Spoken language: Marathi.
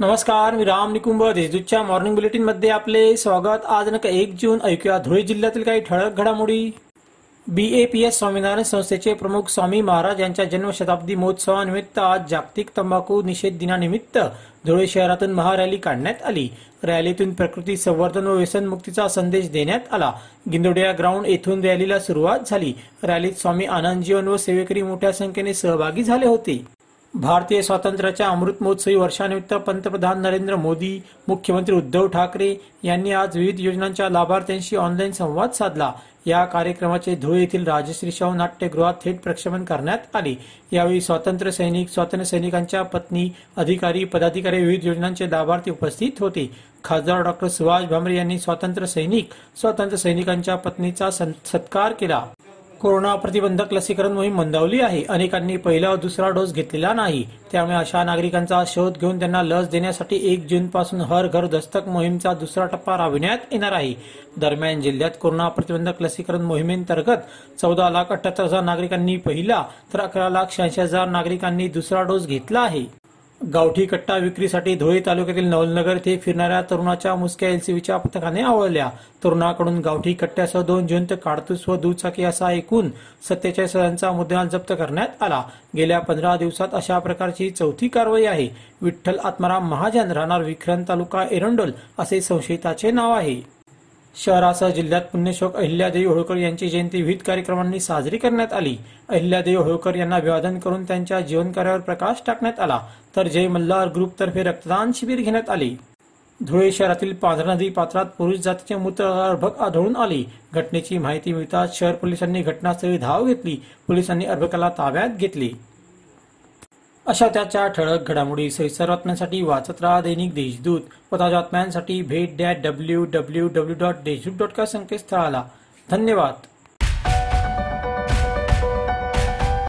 नमस्कार मी राम निकुंभ. देशदूतच्या मॉर्निंग बुलेटिनमध्ये आपले स्वागत. आज नका एक जून ऐकूया धुळे जिल्ह्यातील काही ठळक घडामोडी. B A P S Swaminarayan संस्थेचे प्रमुख स्वामी महाराज यांच्या जन्मशताब्दी महोत्सवानिमित्त आज जागतिक तंबाखू निषेध दिनानिमित्त धुळे शहरातून महारॅली काढण्यात आली. रॅलीतून प्रकृती संवर्धन व व्यसनमुक्तीचा संदेश देण्यात आला. गिंदोडिया ग्राउंड येथून रॅलीला सुरुवात झाली. रॅलीत स्वामी आनंद जीवन व सेवेकरी मोठ्या संख्येने सहभागी झाले होते. भारतीय स्वातंत्र्याच्या अमृत महोत्सवी वर्षानिमित्त पंतप्रधान नरेंद्र मोदी मुख्यमंत्री उद्धव ठाकरे यांनी आज विविध योजनांच्या लाभार्थ्यांशी ऑनलाईन संवाद साधला. या कार्यक्रमाचे धुळे येथील राजश्री शाहू नाट्यगृहात थेट प्रक्षेपण करण्यात आले. यावेळी स्वातंत्र्य सैनिक स्वातंत्र्य सैनिकांच्या पत्नी अधिकारी पदाधिकारी विविध योजनांचे लाभार्थी उपस्थित होते. खासदार डॉक्टर सुभाष भामरे यांनी स्वातंत्र्य सैनिक स्वातंत्र्य सैनिकांच्या पत्नीचा सत्कार केला. कोरोना प्रतिबंधक लसीकरण मोहीम मंदावली आहे. अनेकांनी पहिला व दुसरा डोस घेतलेला नाही. त्यामुळे अशा नागरिकांचा शोध घेऊन त्यांना लस देण्यासाठी एक जून पासून हर घर दस्तक मोहीमचा दुसरा टप्पा राबविण्यात येणार आहे. दरम्यान जिल्ह्यात कोरोना प्रतिबंधक लसीकरण मोहिमेंतर्गत चौदा लाख अठ्याहत्तर हजार नागरिकांनी पहिला तर अकरा लाख शहाऐंशी हजार नागरिकांनी दुसरा डोस घेतला आहे. गावठी कट्टा विक्रीसाठी धुळे तालुक्यातील नवलनगर येथे फिरणाऱ्या तरुणाच्या मुसक्या एलसीबीच्या पथकाने आवळल्या. तरुणाकडून गावठी कट्ट्यासह दोन जिवंत काडतूस व दुचाकी असा एकूण सत्तेचाळीस हजारांचा मुद्देमाल जप्त करण्यात आला. गेल्या पंधरा दिवसात अशा प्रकारची चौथी कारवाई आहे. विठ्ठल आत्माराम महाजन राहणार विक्रम तालुका एरंडोल असे संशयिताचे नाव आहे. शहरासह जिल्ह्यात पुण्यशोक अहिल्यादेवी होळकर यांची जयंती विविध कार्यक्रमांनी साजरी करण्यात आली. अहिल्यादेवी होळकर यांना अभिवादन करून त्यांच्या जीवनकार्यावर प्रकाश टाकण्यात आला. तर जय मल्हार ग्रुपतर्फे रक्तदान शिबिर घेण्यात आले. धुळे शहरातील पांढरा नदी पात्रात पुरुष जातीचे मृत अर्भक आढळून आले. घटनेची माहिती मिळताच शहर पोलिसांनी घटनास्थळी धाव घेतली. पोलिसांनी अर्भकाला ताब्यात घेतली. अशा त्याच्या ठळक घडामोडी सैसर बातम्यांसाठी वाचत राहा दैनिक देशदूत. व ताज्या बातम्यांसाठी भेट द्या W W W dot Deshdoot dot का संकेतस्थळाला. धन्यवाद.